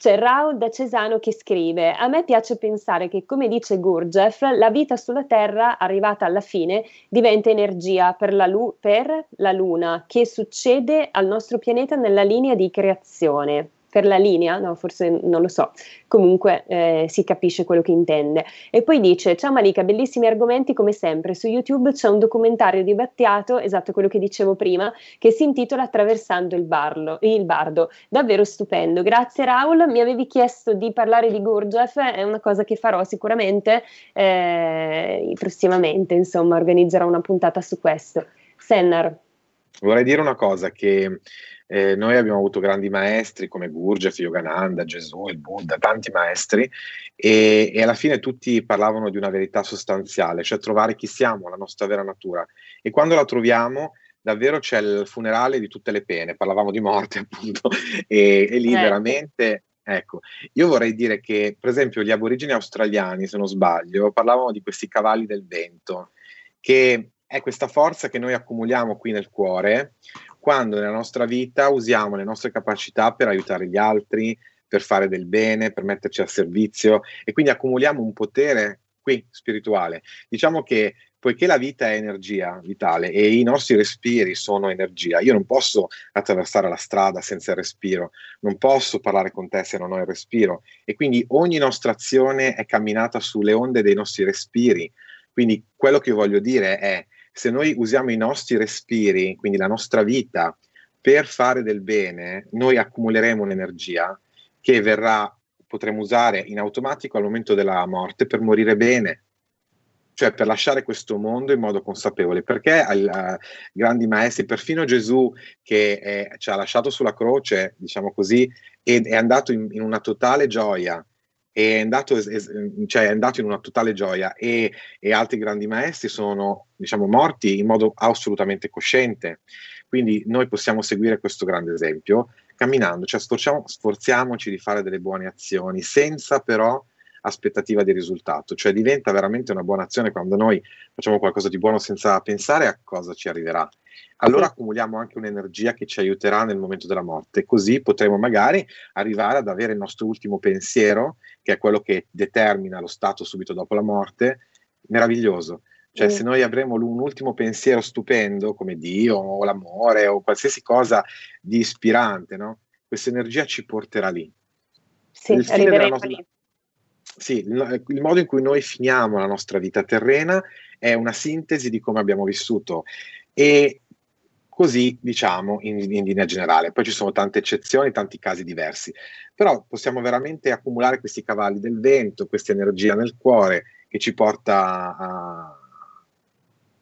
C'è Raul da Cesano che scrive: A me piace pensare che, come dice Gurdjieff, la vita sulla Terra, arrivata alla fine, diventa energia per la, lu- per la Luna, che succede al nostro pianeta nella linea di creazione per la linea, no, forse non lo so, comunque eh, si capisce quello che intende. E poi dice: Ciao Malika, bellissimi argomenti come sempre. Su YouTube c'è un documentario di Battiato, esatto quello che dicevo prima, che si intitola Attraversando il, barlo, il bardo. Davvero stupendo. Grazie Raul. Mi avevi chiesto di parlare di Gurdjieff, è una cosa che farò sicuramente eh, prossimamente, insomma, organizzerò una puntata su questo. Sennar. Vorrei dire una cosa che eh, noi abbiamo avuto grandi maestri come Gurdjieff, Yogananda, Gesù, il Buddha, tanti maestri e, e, alla fine tutti parlavano di una verità sostanziale, cioè trovare chi siamo, la nostra vera natura. E quando la troviamo davvero c'è il funerale di tutte le pene, parlavamo di morte appunto, e, e lì eh. veramente Ecco, io vorrei dire che, per esempio, gli aborigeni australiani, se non sbaglio, parlavano di questi cavalli del vento, che è questa forza che noi accumuliamo qui nel cuore, quando nella nostra vita usiamo le nostre capacità per aiutare gli altri, per fare del bene, per metterci al servizio e quindi accumuliamo un potere qui spirituale. Diciamo che poiché la vita è energia vitale e i nostri respiri sono energia, io non posso attraversare la strada senza il respiro, non posso parlare con te se non ho il respiro e quindi ogni nostra azione è camminata sulle onde dei nostri respiri. Quindi quello che voglio dire è se noi usiamo i nostri respiri, quindi la nostra vita, per fare del bene, noi accumuleremo un'energia che verrà, potremo usare in automatico al momento della morte per morire bene, cioè per lasciare questo mondo in modo consapevole. Perché ai grandi maestri, perfino Gesù che è, ci ha lasciato sulla croce, diciamo così, ed è andato in, in una totale gioia è andato, cioè è andato in una totale gioia e, e, altri grandi maestri sono diciamo, morti in modo assolutamente cosciente. Quindi noi possiamo seguire questo grande esempio camminando, cioè sforziamo, sforziamoci di fare delle buone azioni senza però aspettativa di risultato, cioè diventa veramente una buona azione quando noi facciamo qualcosa di buono senza pensare a cosa ci arriverà allora accumuliamo anche un'energia che ci aiuterà nel momento della morte, così potremo magari arrivare ad avere il nostro ultimo pensiero, che è quello che determina lo stato subito dopo la morte, meraviglioso. Cioè, mm. se noi avremo un ultimo pensiero stupendo, come Dio o l'amore o qualsiasi cosa di ispirante, no? questa energia ci porterà lì. Sì, il nostra... lì. Sì, il, il modo in cui noi finiamo la nostra vita terrena è una sintesi di come abbiamo vissuto e così diciamo in, in, linea generale. Poi ci sono tante eccezioni, tanti casi diversi, però possiamo veramente accumulare questi cavalli del vento, questa energia nel cuore che ci porta a...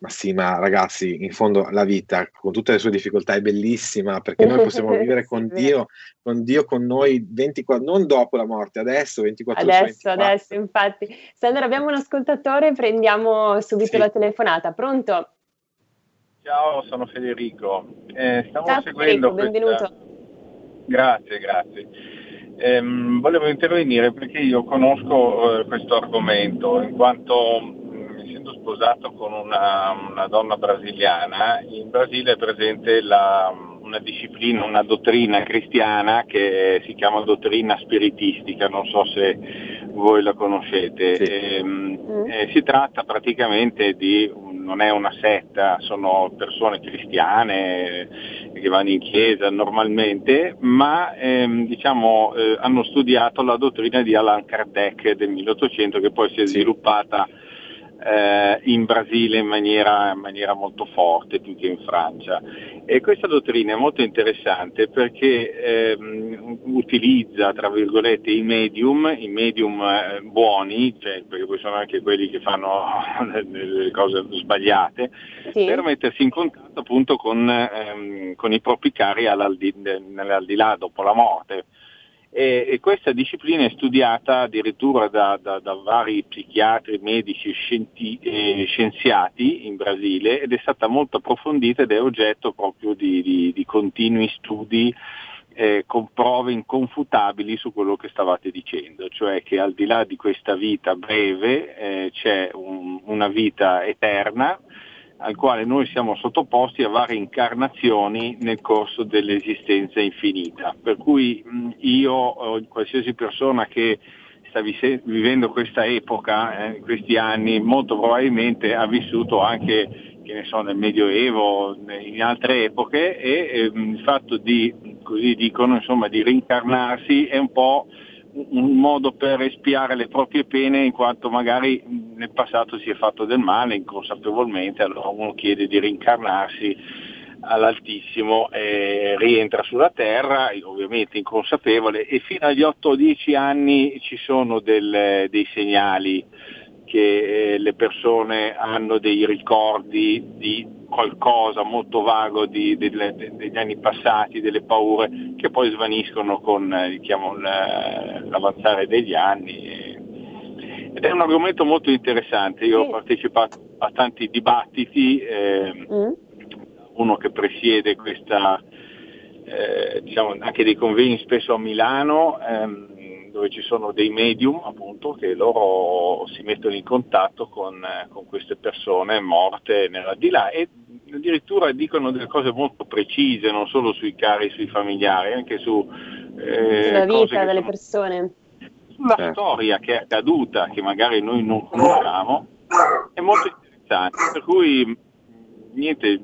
Ma sì, ma ragazzi, in fondo la vita con tutte le sue difficoltà è bellissima perché noi possiamo vivere con Dio, con Dio con noi 24, non dopo la morte, adesso 24 ore. Adesso, adesso, infatti. Sandra, abbiamo un ascoltatore, prendiamo subito sì. la telefonata. Pronto? Ciao, sono Federico. Eh, stavo Ciao seguendo Federico, questa... benvenuto. Grazie, grazie. Eh, volevo intervenire perché io conosco eh, questo argomento, in quanto essendo sposato con una, una, donna brasiliana, in Brasile è presente la, una disciplina, una dottrina cristiana che si chiama dottrina spiritistica, non so se voi la conoscete. Sì. E, ehm, mm. eh, si tratta praticamente di non è una setta, sono persone cristiane che vanno in chiesa normalmente, ma ehm, diciamo, eh, hanno studiato la dottrina di Allan Kardec del 1800 che poi si è sviluppata eh, in Brasile in maniera, in maniera, molto forte più che in Francia. E questa dottrina è molto interessante perché ehm, utilizza, tra virgolette, i medium, i medium eh, buoni, cioè, perché poi sono anche quelli che fanno delle cose sbagliate, sì. per mettersi in contatto appunto con, ehm, con i propri cari nell'aldilà dopo la morte e, e, questa disciplina è studiata addirittura da, da, da vari psichiatri, medici scienti, eh, scienziati in Brasile ed è stata molto approfondita ed è oggetto proprio di, di, di continui studi eh, con prove inconfutabili su quello che stavate dicendo, cioè che al di là di questa vita breve eh, c'è un, una vita eterna al quale noi siamo sottoposti a varie incarnazioni nel corso dell'esistenza infinita. Per cui io o qualsiasi persona che sta vivendo questa epoca, eh, questi anni, molto probabilmente ha vissuto anche che ne so, nel Medioevo, in altre epoche e eh, il fatto di, così dicono, insomma, di rincarnarsi è un po' un modo per espiare le proprie pene in quanto magari nel passato si è fatto del male inconsapevolmente, allora uno chiede di rincarnarsi all'Altissimo e rientra sulla terra, ovviamente inconsapevole, e fino agli 8-10 anni ci sono del, dei segnali che eh, le persone hanno dei ricordi di qualcosa molto vago di, delle, degli anni passati, delle paure che poi svaniscono con eh, diciamo, l'avanzare degli anni. Ed è un argomento molto interessante, io ho partecipato a tanti dibattiti, eh, mm. uno che presiede questa, eh, diciamo, anche dei convegni spesso a Milano, ehm, dove ci sono dei medium appunto che loro si mettono in contatto con, con queste persone morte nell'aldilà e addirittura dicono delle cose molto precise, non solo sui cari, sui familiari, anche su eh, sulla vita delle persone. Sulla certo. storia che è accaduta, che magari noi non conosciamo, è molto interessante. Per cui niente,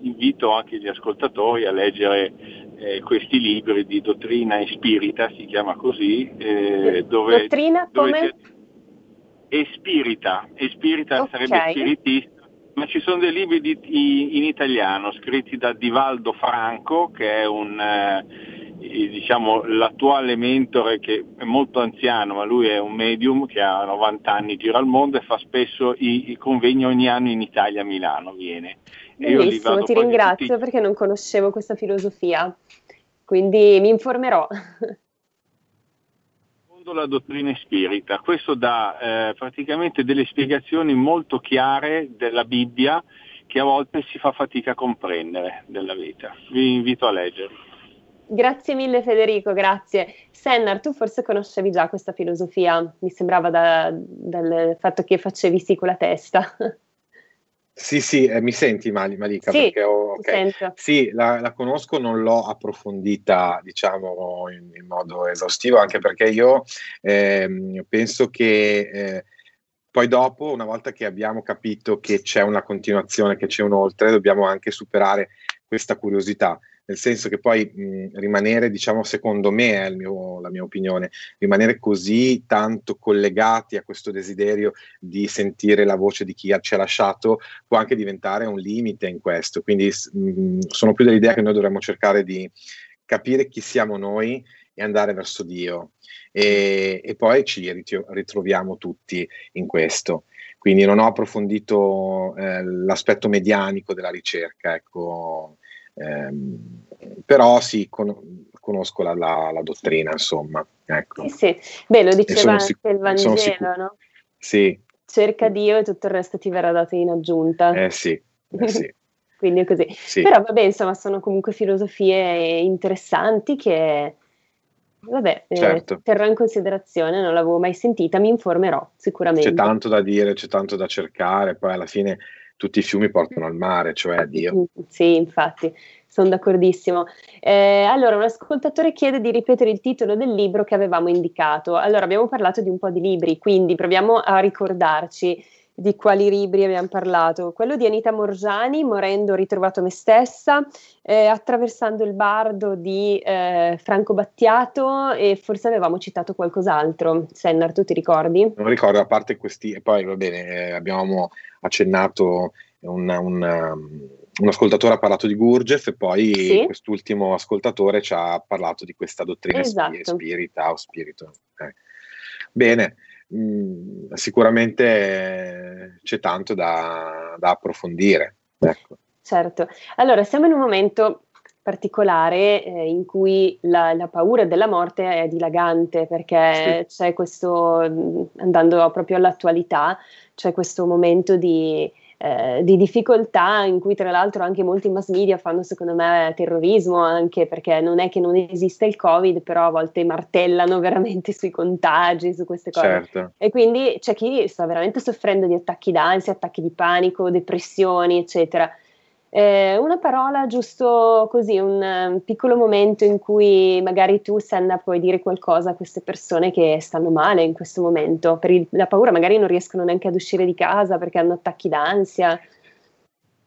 invito anche gli ascoltatori a leggere eh, questi libri di dottrina e spirita, si chiama così, eh, dove... Dottrina dove come? E spirita, e spirita okay. sarebbe spiritista, ma ci sono dei libri di, in italiano scritti da Divaldo Franco, che è un... Eh, diciamo, l'attuale mentore che è molto anziano, ma lui è un medium che ha 90 anni, gira al mondo e fa spesso i, i convegni ogni anno in Italia, a Milano viene. Benissimo, ti ringrazio tutti... perché non conoscevo questa filosofia, quindi mi informerò. Secondo la dottrina spirita, questo dà eh, praticamente delle spiegazioni molto chiare della Bibbia che a volte si fa fatica a comprendere della vita. Vi invito a leggerlo. Grazie mille Federico, grazie. Sennar, tu forse conoscevi già questa filosofia, mi sembrava da, dal fatto che facevi sì con la testa. Sì, sì, eh, mi senti Mal- Malika? Sì, ho, okay. sì la, la, conosco, non l'ho approfondita, diciamo, in, in modo esaustivo, anche perché io eh, penso che eh, poi dopo, una volta che abbiamo capito che c'è una continuazione, che c'è un oltre, dobbiamo anche superare questa curiosità nel senso che poi mh, rimanere, diciamo, secondo me, è mio, la mia opinione, rimanere così tanto collegati a questo desiderio di sentire la voce di chi ci ha lasciato può anche diventare un limite in questo. Quindi mh, sono più dell'idea che noi dovremmo cercare di capire chi siamo noi e andare verso Dio. E, e poi ci ritroviamo tutti in questo. Quindi non ho approfondito eh, l'aspetto medianico della ricerca, ecco, Ehm, però sì, con, conosco la, la, la, dottrina, insomma. Ecco. Sì, sì. Beh, lo diceva anche sic- il Vangelo, no? Sì. Cerca Dio e tutto il resto ti verrà dato in aggiunta. Eh sì, eh sì. Quindi è così. Sì. Però vabbè, insomma, sono comunque filosofie interessanti che vabbè, eh, certo. eh, terrò in considerazione, non l'avevo mai sentita, mi informerò sicuramente. C'è tanto da dire, c'è tanto da cercare, poi alla fine tutti i fiumi portano al mare, cioè a Dio. Sì, infatti, sono d'accordissimo. Eh, allora, un ascoltatore chiede di ripetere il titolo del libro che avevamo indicato. Allora, abbiamo parlato di un po' di libri, quindi proviamo a ricordarci. di quali libri abbiamo parlato? Quello di Anita Morgiani, Morendo ritrovato me stessa, eh, Attraversando il bardo di eh, Franco Battiato e forse avevamo citato qualcos'altro. Sennar, tu ti ricordi? Non ricordo, a parte questi, e poi va bene, eh, abbiamo accennato una, una, un ascoltatore ha parlato di Gurgef e poi sì. quest'ultimo ascoltatore ci ha parlato di questa dottrina esatto. spirita o spirito. Eh. Bene, mh, mm, sicuramente c'è tanto da, da approfondire. Ecco. Certo, allora siamo in un momento particolare eh, in cui la, la, paura della morte è dilagante perché sì. c'è questo, mm, andando proprio all'attualità, c'è questo momento di eh, di difficoltà in cui tra l'altro anche molti mass media fanno secondo me terrorismo anche perché non è che non esiste il covid però a volte martellano veramente sui contagi su queste cose certo. e quindi c'è chi sta veramente soffrendo di attacchi d'ansia attacchi di panico depressioni eccetera eh, una parola giusto così, un um, piccolo momento in cui magari tu, Senna, puoi dire qualcosa a queste persone che stanno male in questo momento, per il, la paura magari non riescono neanche ad uscire di casa perché hanno attacchi d'ansia.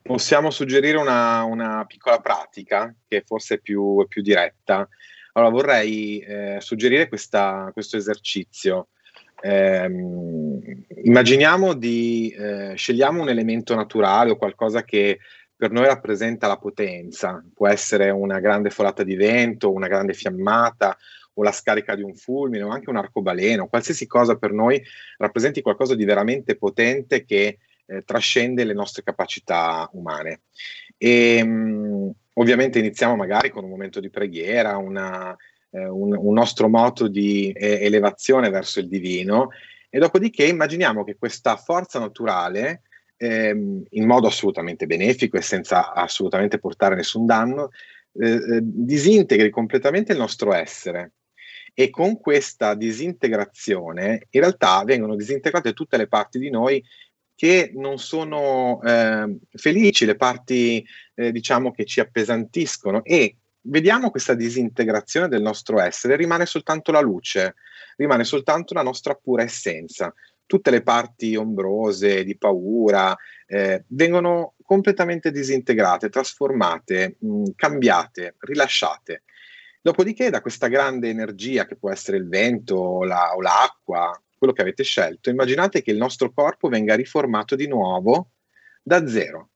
Possiamo suggerire una, una piccola pratica che forse è più, più diretta. Allora vorrei eh, suggerire questa, questo esercizio. Eh, immaginiamo di eh, scegliamo un elemento naturale o qualcosa che per noi rappresenta la potenza, può essere una grande folata di vento, una grande fiammata o la scarica di un fulmine o anche un arcobaleno, qualsiasi cosa per noi rappresenti qualcosa di veramente potente che eh, trascende le nostre capacità umane. E mh, mm, ovviamente iniziamo magari con un momento di preghiera, una, eh, un, un, nostro moto di eh, elevazione verso il divino e dopodiché immaginiamo che questa forza naturale ehm, in modo assolutamente benefico e senza assolutamente portare nessun danno, eh, eh, disintegri completamente il nostro essere. E con questa disintegrazione, in realtà vengono disintegrate tutte le parti di noi che non sono eh, felici, le parti eh, diciamo che ci appesantiscono e vediamo questa disintegrazione del nostro essere, rimane soltanto la luce, rimane soltanto la nostra pura essenza tutte le parti ombrose, di paura, eh, vengono completamente disintegrate, trasformate, mh, cambiate, rilasciate. Dopodiché, da questa grande energia che può essere il vento la, o l'acqua, quello che avete scelto, immaginate che il nostro corpo venga riformato di nuovo da zero,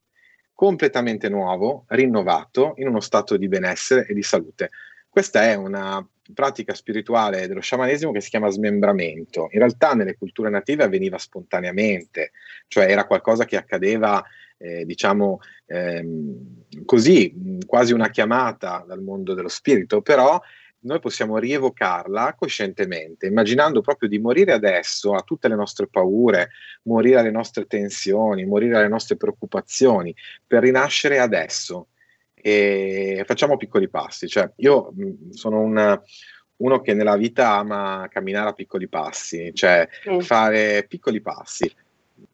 completamente nuovo, rinnovato, in uno stato di benessere e di salute. Questa è una pratica spirituale dello sciamanesimo che si chiama smembramento. In realtà nelle culture native avveniva spontaneamente, cioè era qualcosa che accadeva, eh, diciamo, ehm, così, quasi una chiamata dal mondo dello spirito, però noi possiamo rievocarla coscientemente, immaginando proprio di morire adesso a tutte le nostre paure, morire alle nostre tensioni, morire alle nostre preoccupazioni, per rinascere adesso e facciamo piccoli passi. Cioè, io mh, sono un, uno che nella vita ama camminare a piccoli passi, cioè mm. fare piccoli passi.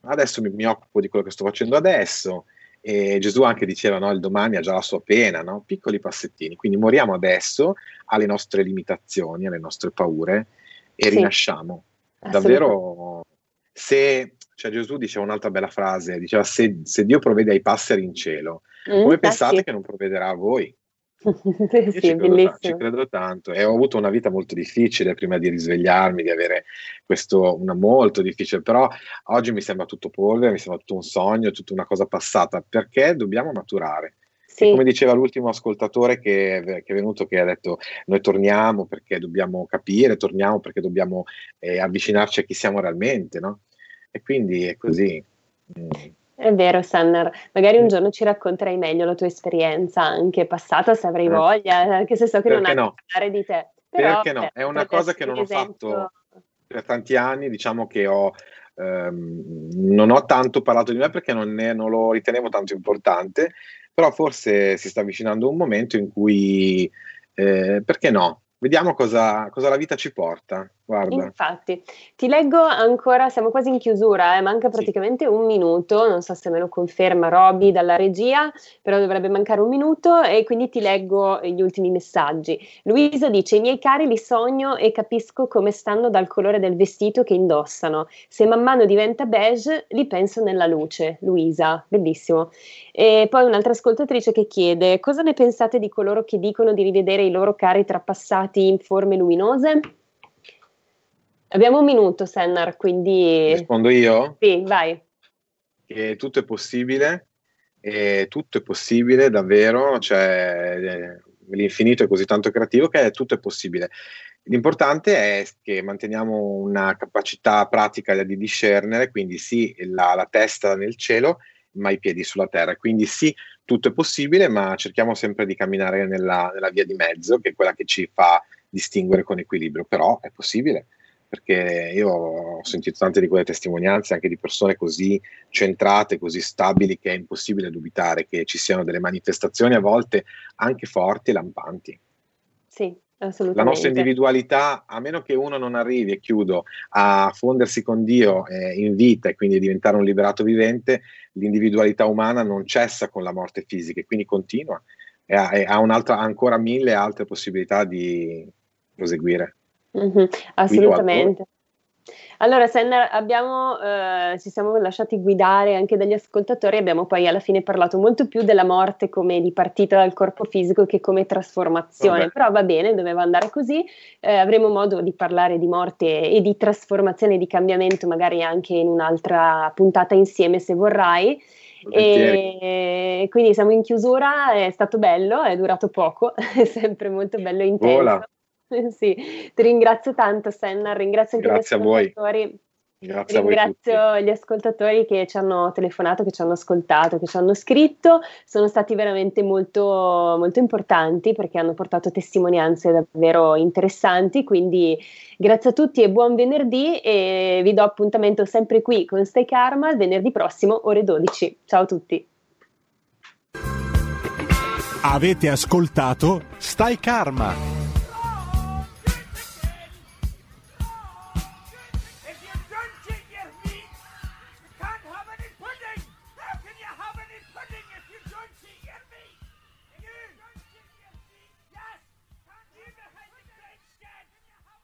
Adesso mi, mi, occupo di quello che sto facendo adesso. E Gesù anche diceva: no, il domani ha già la sua pena, no? piccoli passettini. Quindi moriamo adesso alle nostre limitazioni, alle nostre paure e sì. rinasciamo. Davvero, se cioè Gesù diceva un'altra bella frase: diceva, se, se Dio provvede ai passeri in cielo, Mm, Come pensate sì. che non provvederà a voi? sì, ci, credo, ci, credo tanto e ho avuto una vita molto difficile prima di risvegliarmi, di avere questo, una molto difficile, però oggi mi sembra tutto polvere, mi sembra tutto un sogno, tutta una cosa passata, perché dobbiamo maturare. Sì. come diceva l'ultimo ascoltatore che, che, è venuto, che ha detto noi torniamo perché dobbiamo capire, torniamo perché dobbiamo eh, avvicinarci a chi siamo realmente, no? E quindi è così. Mm. È vero, Sanner, magari un giorno ci racconterai meglio la tua esperienza anche passata, se avrai eh. voglia, anche se so che Perché non hai no? parlare di te. Però, Perché no? È una cosa che non ho fatto per tanti anni, diciamo che ho, ehm, non ho tanto parlato di me perché non, ne, non lo ritenevo tanto importante, però forse si sta avvicinando un momento in cui, eh, perché no? vediamo cosa, cosa la vita ci porta. Guarda. Infatti, ti leggo ancora, siamo quasi in chiusura, eh, manca praticamente sì. un minuto, non so se me lo conferma Roby dalla regia, però dovrebbe mancare un minuto e quindi ti leggo gli ultimi messaggi. Luisa dice, i miei cari li sogno e capisco come stanno dal colore del vestito che indossano. Se man mano diventa beige, li penso nella luce. Luisa, bellissimo. E poi un'altra ascoltatrice che chiede, cosa ne pensate di coloro che dicono di rivedere i loro cari trapassati in forme luminose? Abbiamo un minuto, Sennar, quindi... Rispondo io? Sì, vai. Che tutto è possibile, e tutto è possibile davvero, cioè eh, l'infinito è così tanto creativo che tutto è possibile. L'importante è che manteniamo una capacità pratica di discernere, quindi sì, la, la testa nel cielo, ma i piedi sulla terra. Quindi sì, tutto è possibile, ma cerchiamo sempre di camminare nella, nella via di mezzo, che è quella che ci fa distinguere con equilibrio, però è possibile perché io ho sentito tante di quelle testimonianze anche di persone così centrate, così stabili che è impossibile dubitare che ci siano delle manifestazioni a volte anche forti e lampanti. Sì, assolutamente. La nostra individualità, a meno che uno non arrivi, e chiudo, a fondersi con Dio eh, in vita e quindi diventare un liberato vivente, l'individualità umana non cessa con la morte fisica e quindi continua e ha, e ha ancora mille altre possibilità di proseguire. Mm-hmm, assolutamente. Allora, Senna, abbiamo, eh, ci siamo lasciati guidare anche dagli ascoltatori, abbiamo poi alla fine parlato molto più della morte come di partita dal corpo fisico che come trasformazione, Vabbè. però va bene, doveva andare così, eh, avremo modo di parlare di morte e di trasformazione di cambiamento magari anche in un'altra puntata insieme se vorrai. E quindi siamo in chiusura, è stato bello, è durato poco, è sempre molto bello e intenso. Vola. sì, ti ringrazio tanto Senna, ringrazio anche Grazie gli ascoltatori. Grazie Ringrazio gli ascoltatori che ci hanno telefonato, che ci hanno ascoltato, che ci hanno scritto, sono stati veramente molto, molto importanti perché hanno portato testimonianze davvero interessanti, quindi grazie a tutti e buon venerdì e vi do appuntamento sempre qui con Stay Karma il venerdì prossimo ore 12. Ciao a tutti. Avete ascoltato Stai Karma